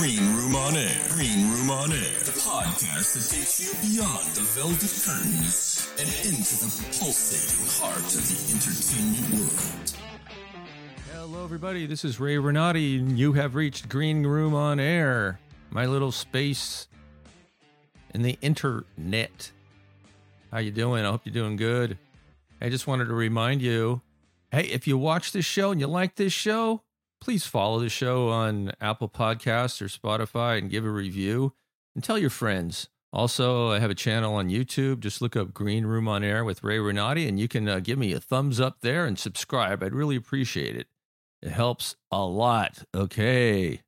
Green Room on Air. Green Room on Air. The podcast that takes you beyond the velvet curtains and into the pulsating heart of the entertainment world. Hello, everybody. This is Ray Renati, and you have reached Green Room on Air, my little space in the internet. How you doing? I hope you're doing good. I just wanted to remind you, hey, if you watch this show and you like this show, please follow the show on Apple Podcasts or Spotify and give a review and tell your friends. Also, I have a channel on YouTube. Just look up Green Room on Air with Ray Renati, and you can uh, give me a thumbs up there and subscribe. I'd really appreciate it. It helps a lot. Okay.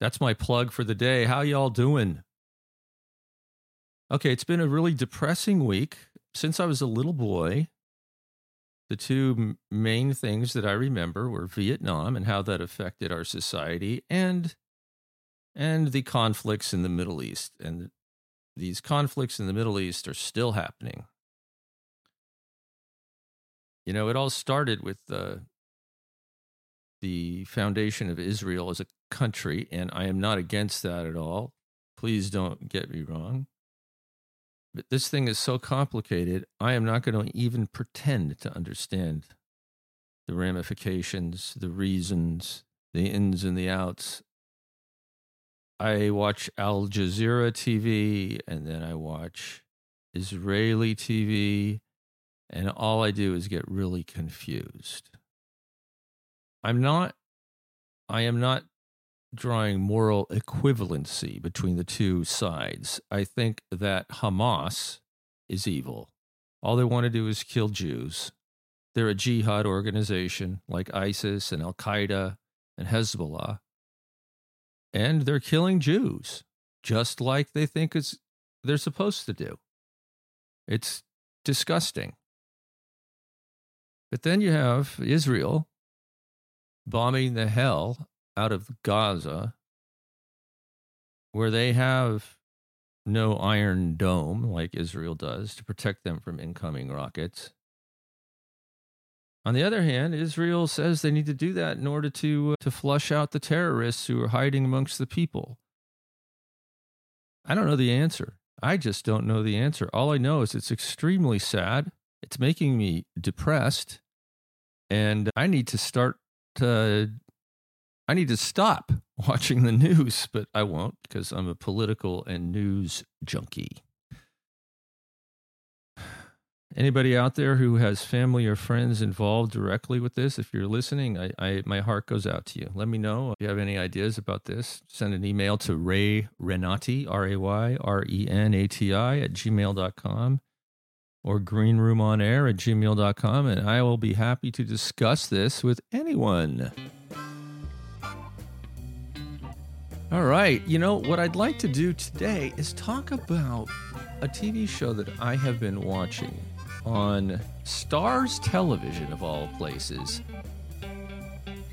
That's my plug for the day. How y'all doing? Okay, it's been a really depressing week. Since I was a little boy, the two main things that I remember were Vietnam and how that affected our society and and the conflicts in the Middle East. And these conflicts in the Middle East are still happening. You know, it all started with the the foundation of Israel as a country, and I am not against that at all. Please don't get me wrong. But this thing is so complicated, I am not going to even pretend to understand the ramifications, the reasons, the ins and the outs. I watch Al Jazeera TV and then I watch Israeli TV, and all I do is get really confused. I'm not, I am not drawing moral equivalency between the two sides. I think that Hamas is evil. All they want to do is kill Jews. They're a jihad organization like ISIS and Al Qaeda and Hezbollah. And they're killing Jews just like they think is they're supposed to do. It's disgusting. But then you have Israel bombing the hell out of Gaza, where they have no iron dome like Israel does to protect them from incoming rockets. On the other hand, Israel says they need to do that in order to, uh, to flush out the terrorists who are hiding amongst the people. I don't know the answer. I just don't know the answer. All I know is it's extremely sad. It's making me depressed. And I need to start to I need to stop watching the news, but I won't because I'm a political and news junkie. Anybody out there who has family or friends involved directly with this, if you're listening, I, I, my heart goes out to you. Let me know if you have any ideas about this. Send an email to Ray Renati, R A Y R E N A T I, at gmail.com or greenroomonair at gmail.com, and I will be happy to discuss this with anyone. All right. You know, what I'd like to do today is talk about a TV show that I have been watching on Starz Television, of all places.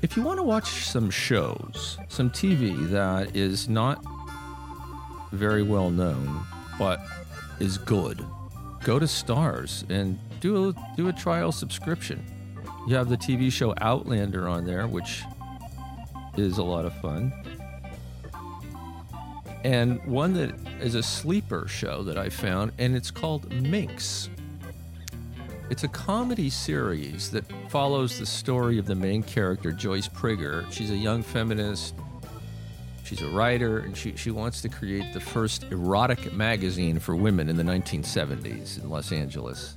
If you want to watch some shows, some TV that is not very well known, but is good, go to Starz and do a, do a trial subscription. You have the TV show Outlander on there, which is a lot of fun and one that is a sleeper show that I found, and it's called Minx. It's a comedy series that follows the story of the main character, Joyce Prigger. She's a young feminist. She's a writer, and she, she wants to create the first erotic magazine for women in the 1970s in Los Angeles.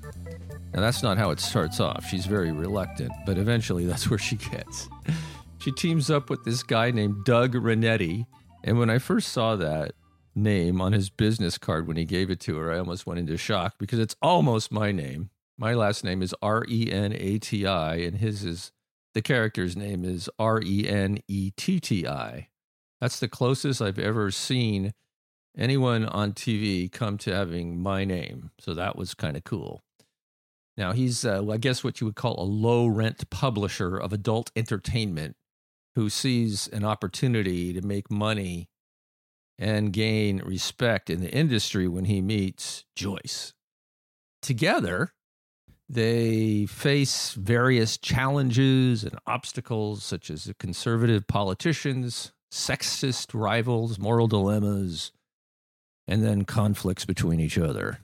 Now, that's not how it starts off. She's very reluctant, but eventually that's where she gets. She teams up with this guy named Doug Renetti, and when I first saw that name on his business card when he gave it to her, I almost went into shock because it's almost my name. My last name is R E N A T I, and his is the character's name is R E N E T T I. That's the closest I've ever seen anyone on TV come to having my name. So that was kind of cool. Now, he's, uh, I guess, what you would call a low rent publisher of adult entertainment who sees an opportunity to make money and gain respect in the industry when he meets Joyce. Together, they face various challenges and obstacles, such as conservative politicians sexist rivals, moral dilemmas, and then conflicts between each other,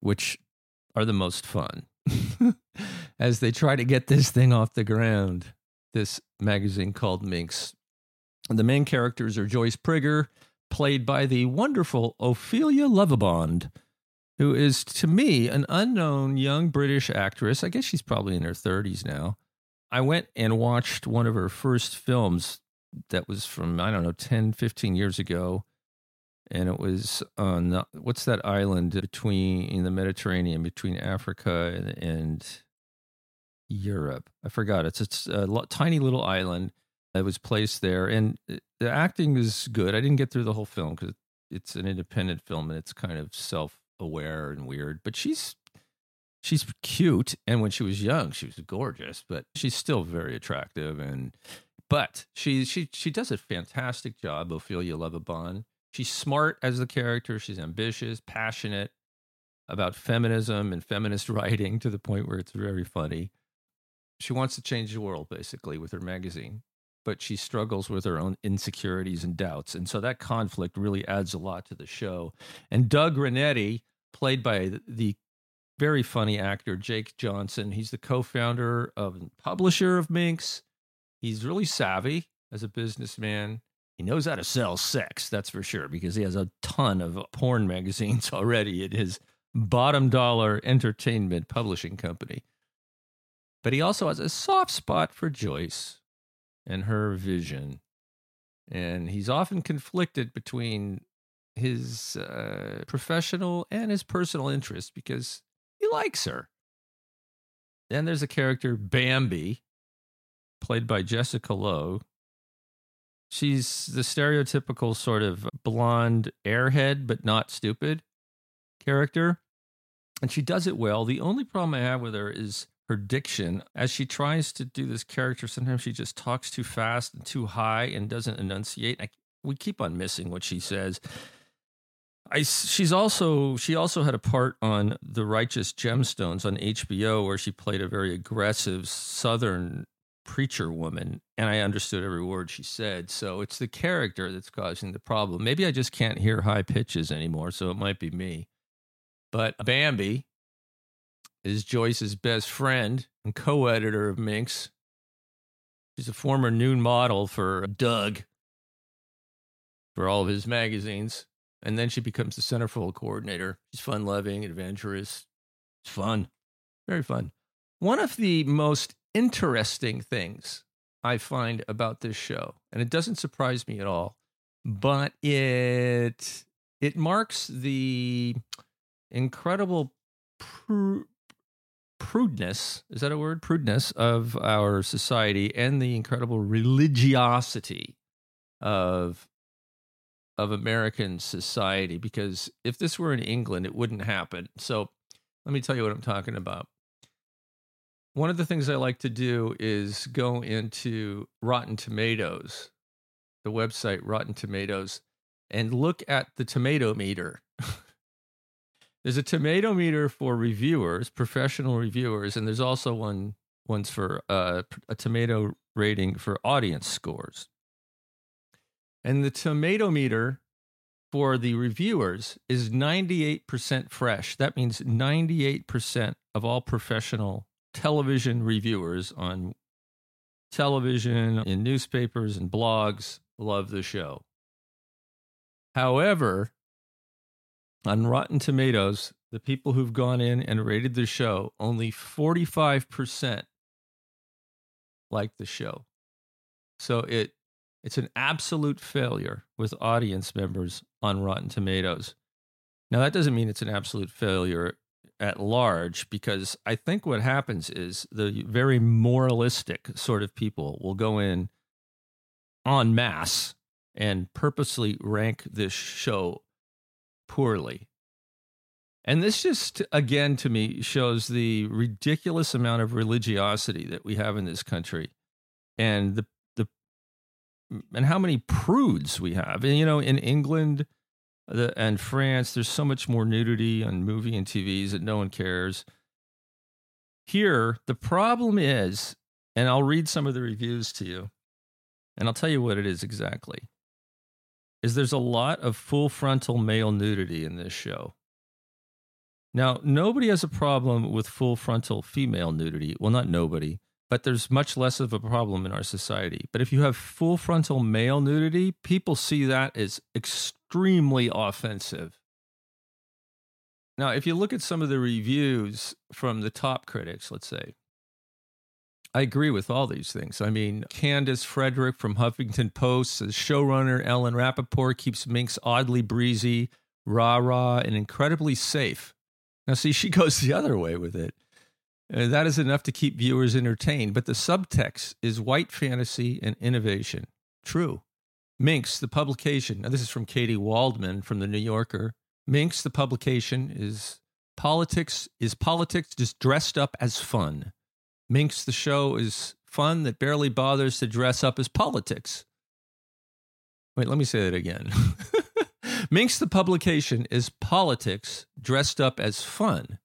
which are the most fun as they try to get this thing off the ground. This magazine called Minx. The main characters are Joyce Prigger, played by the wonderful Ophelia Lovibond, who is to me an unknown young British actress. I guess she's probably in her 30s now. I went and watched one of her first films that was from, I don't know, 10, 15 years ago. And it was on what's that island between in the Mediterranean between Africa and, and Europe? I forgot. It's, it's a tiny little island that was placed there. And uh, the acting is good. I didn't get through the whole film because it's an independent film and it's kind of self aware and weird. But she's she's cute and when she was young she was gorgeous but she's still very attractive and but she she she does a fantastic job ophelia lovibond she's smart as the character she's ambitious passionate about feminism and feminist writing to the point where it's very funny she wants to change the world basically with her magazine but she struggles with her own insecurities and doubts and so that conflict really adds a lot to the show and doug renetti played by the very funny actor, Jake Johnson. He's the co founder of and publisher of Minx. He's really savvy as a businessman. He knows how to sell sex, that's for sure, because he has a ton of porn magazines already at his bottom dollar entertainment publishing company. But he also has a soft spot for Joyce and her vision. And he's often conflicted between his uh, professional and his personal interests because he likes her. Then there's a character, Bambi, played by Jessica Lowe. She's the stereotypical sort of blonde airhead, but not stupid character. And she does it well. The only problem I have with her is her diction. As she tries to do this character, sometimes she just talks too fast and too high and doesn't enunciate. I, we keep on missing what she says. I, she's also she also had a part on the Righteous Gemstones on HBO where she played a very aggressive Southern preacher woman, and I understood every word she said. So it's the character that's causing the problem. Maybe I just can't hear high pitches anymore, so it might be me. But Bambi is Joyce's best friend and co-editor of Minx. She's a former nude model for Doug for all of his magazines and then she becomes the centerfold coordinator. She's fun loving, adventurous. It's fun, very fun. One of the most interesting things I find about this show, and it doesn't surprise me at all, but it it marks the incredible pr- prudeness is that a word prudeness of our society and the incredible religiosity of of American society because if this were in England, it wouldn't happen. So let me tell you what I'm talking about. One of the things I like to do is go into Rotten Tomatoes, the website Rotten Tomatoes, and look at the tomato meter. there's a tomato meter for reviewers, professional reviewers, and there's also one ones for uh, a tomato rating for audience scores. And the tomato meter for the reviewers is 98% fresh. That means 98% of all professional television reviewers on television, in newspapers, and blogs love the show. However, on Rotten Tomatoes, the people who've gone in and rated the show, only 45% like the show. So it it's an absolute failure with audience members on Rotten Tomatoes. Now, that doesn't mean it's an absolute failure at large, because I think what happens is the very moralistic sort of people will go in en masse and purposely rank this show poorly. And this just, again, to me, shows the ridiculous amount of religiosity that we have in this country and the and how many prudes we have. And, you know, in England the, and France, there's so much more nudity on movie and TVs that no one cares. Here, the problem is, and I'll read some of the reviews to you, and I'll tell you what it is exactly. Is there's a lot of full frontal male nudity in this show. Now, nobody has a problem with full frontal female nudity. Well, not nobody, but there's much less of a problem in our society. But if you have full frontal male nudity, people see that as extremely offensive. Now, if you look at some of the reviews from the top critics, let's say, I agree with all these things. I mean, Candice Frederick from Huffington Post says showrunner Ellen Rapoport keeps Minx oddly breezy, rah rah, and incredibly safe. Now, see, she goes the other way with it. And that is enough to keep viewers entertained. But the subtext is white fantasy and innovation. True. Minx, the publication, now this is from Katy Waldman from the New Yorker. Minx, the publication, is politics is politics just dressed up as fun. Minx, the show, is fun that barely bothers to dress up as politics. Wait, let me say that again. Minx, the publication, is politics dressed up as fun.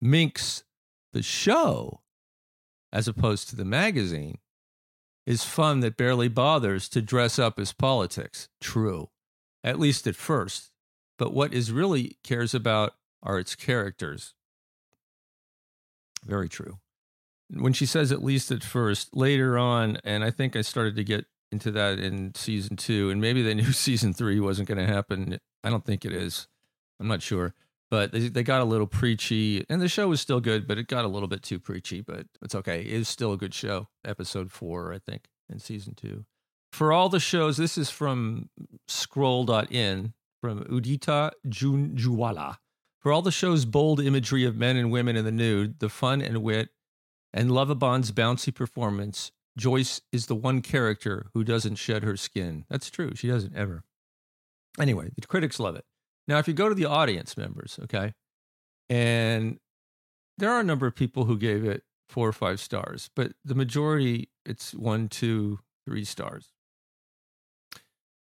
Minx, the show, as opposed to the magazine, is fun that barely bothers to dress up as politics. True, at least at first. But what is really cares about are its characters. Very true when she says at least at first, later on, and I think I started to get into that in season two, and maybe they knew season three wasn't going to happen. I don't think it is. I'm not sure. But they, they got a little preachy, and the show was still good, but it got a little bit too preachy, but it's okay. It is still a good show. Episode four, I think, in season two. For all the shows, this is from scroll.in from Udita Junjwala. For all the show's bold imagery of men and women in the nude, the fun and wit, and Lovibond's bouncy performance, Joyce is the one character who doesn't shed her skin. That's true. She doesn't ever. Anyway, the critics love it. Now, if you go to the audience members, okay, and there are a number of people who gave it four or five stars, but the majority, it's one, two, three stars.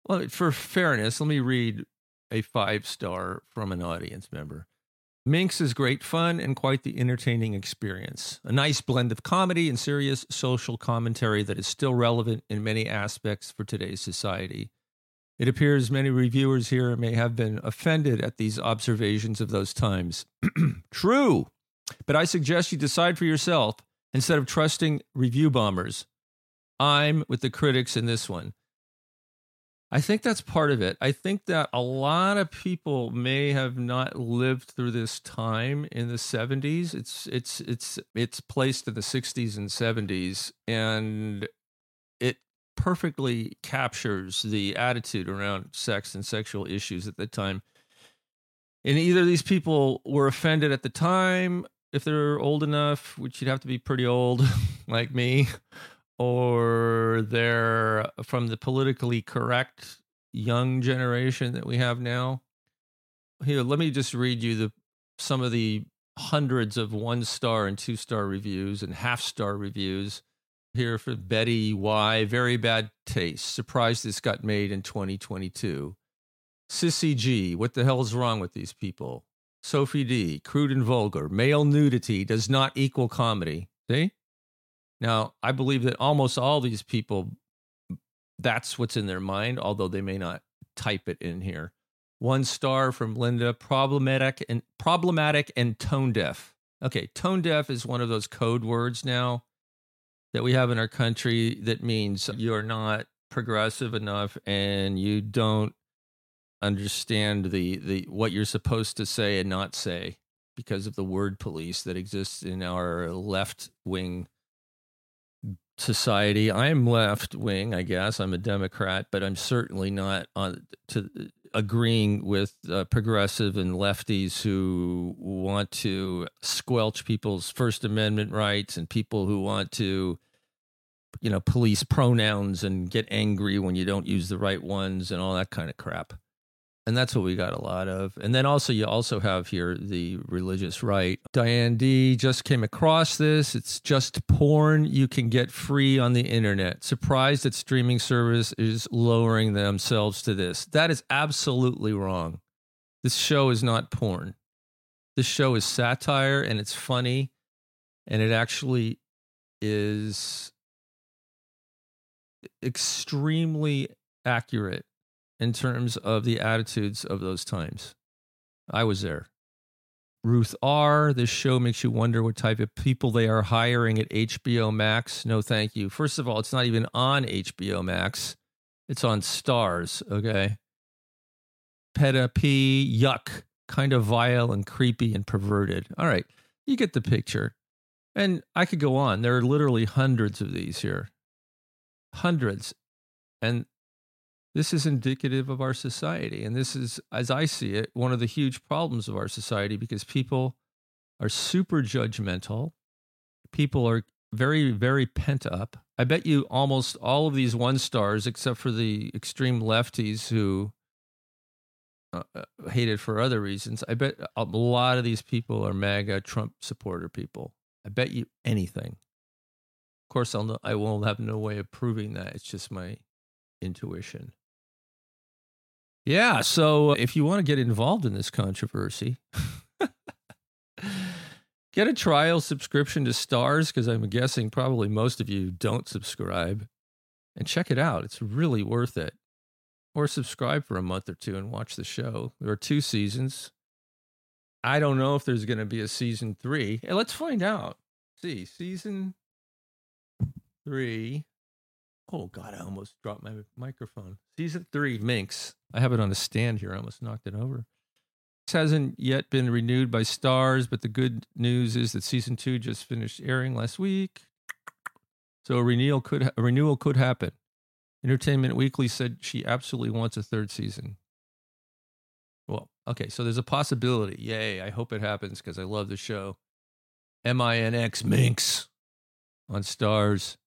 Well, for fairness, let me read a five star from an audience member. Minx is great fun and quite the entertaining experience. A nice blend of comedy and serious social commentary that is still relevant in many aspects for today's society. It appears many reviewers here may have been offended at these observations of those times. True, but I suggest you decide for yourself instead of trusting review bombers. I'm with the critics in this one. I think that's part of it. I think that a lot of people may have not lived through this time in the 70s. It's it's it's it's placed in the 60s and 70s and it perfectly captures the attitude around sex and sexual issues at the time. And either these people were offended at the time if they're old enough, which you'd have to be pretty old like me, or they're from the politically correct young generation that we have now. Here, let me just read you the some of the hundreds of one star and two star reviews and half star reviews here for Betty Y. Very bad taste. Surprised this got made in 2022. Sissy G. What the hell is wrong with these people? Sophie D. Crude and vulgar. Male nudity does not equal comedy. See? Now, I believe that almost all these people, that's what's in their mind, although they may not type it in here. One star from Linda, problematic and problematic and tone deaf. Okay, tone deaf is one of those code words now that we have in our country that means you're not progressive enough and you don't understand the the what you're supposed to say and not say because of the word police that exists in our left wing society. I'm left wing, I guess. I'm a Democrat, but I'm certainly not on to agreeing with uh, progressive and lefties who want to squelch people's First Amendment rights and people who want to, you know, police pronouns and get angry when you don't use the right ones and all that kind of crap and that's what we got a lot of. And then also, you also have here the religious right. Diane D just came across this. It's just porn you can get free on the internet. Surprised that streaming service is lowering themselves to this. That is absolutely wrong. This show is not porn. This show is satire and it's funny, and it actually is extremely accurate in terms of the attitudes of those times. I was there. Ruth R. This show makes you wonder what type of people they are hiring at HBO Max. No, thank you. First of all, it's not even on HBO Max, it's on Starz, okay? Peta P, yuck, kind of vile and creepy and perverted. All right, you get the picture. And I could go on. There are literally hundreds of these here. Hundreds. And this is indicative of our society. And this is, as I see it, one of the huge problems of our society because people are super judgmental. People are very, very pent up. I bet you almost all of these one stars, except for the extreme lefties who uh, uh hate it for other reasons, I bet a lot of these people are MAGA Trump supporter people. I bet you anything. Of course, I'll no, I will have no way of proving that. It's just my intuition. Yeah. So if you want to get involved in this controversy, get a trial subscription to Starz, because I'm guessing probably most of you don't subscribe and check it out. It's really worth it. Or subscribe for a month or two and watch the show. There are two seasons. I don't know if there's going to be a season three. Hey, let's find out. See, season three. Oh God, I almost dropped my microphone. Season three, Minx. I have it on a stand here. I almost knocked it over. This hasn't yet been renewed by Starz, but the good news is that season two just finished airing last week. So a renewal could a renewal could happen. Entertainment Weekly said she absolutely wants a third season. Well, okay, so there's a possibility. Yay! I hope it happens because I love the show. M I N X Minx on Starz.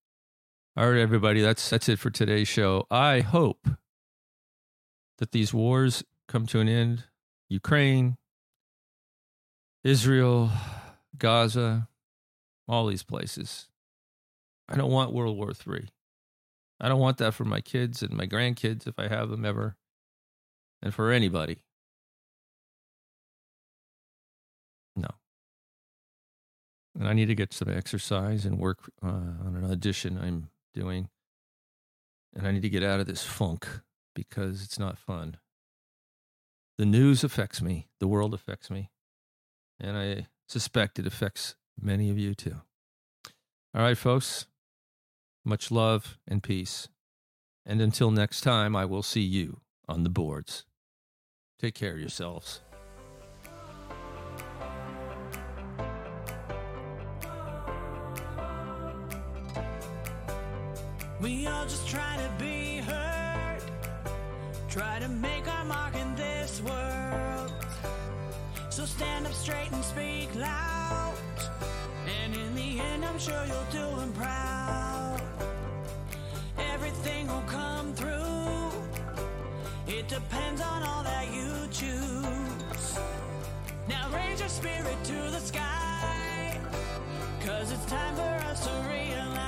All right, everybody, that's that's it for today's show. I hope that these wars come to an end. Ukraine, Israel, Gaza, all these places. I don't want World War III. I don't want that for my kids and my grandkids if I have them ever, and for anybody. No. And I need to get some exercise and work uh, on an audition I'm doing. And I need to get out of this funk because it's not fun. The news affects me, the world affects me, and I suspect it affects many of you too. All right, folks, much love and peace. And until next time, I will see you on the boards. Take care of yourselves. We all just try to be heard, try to make our mark in this world. So stand up straight and speak loud. And in the end, I'm sure you'll do them proud. Everything will come through. It depends on all that you choose. Now raise your spirit to the sky. Cause it's time for us to realize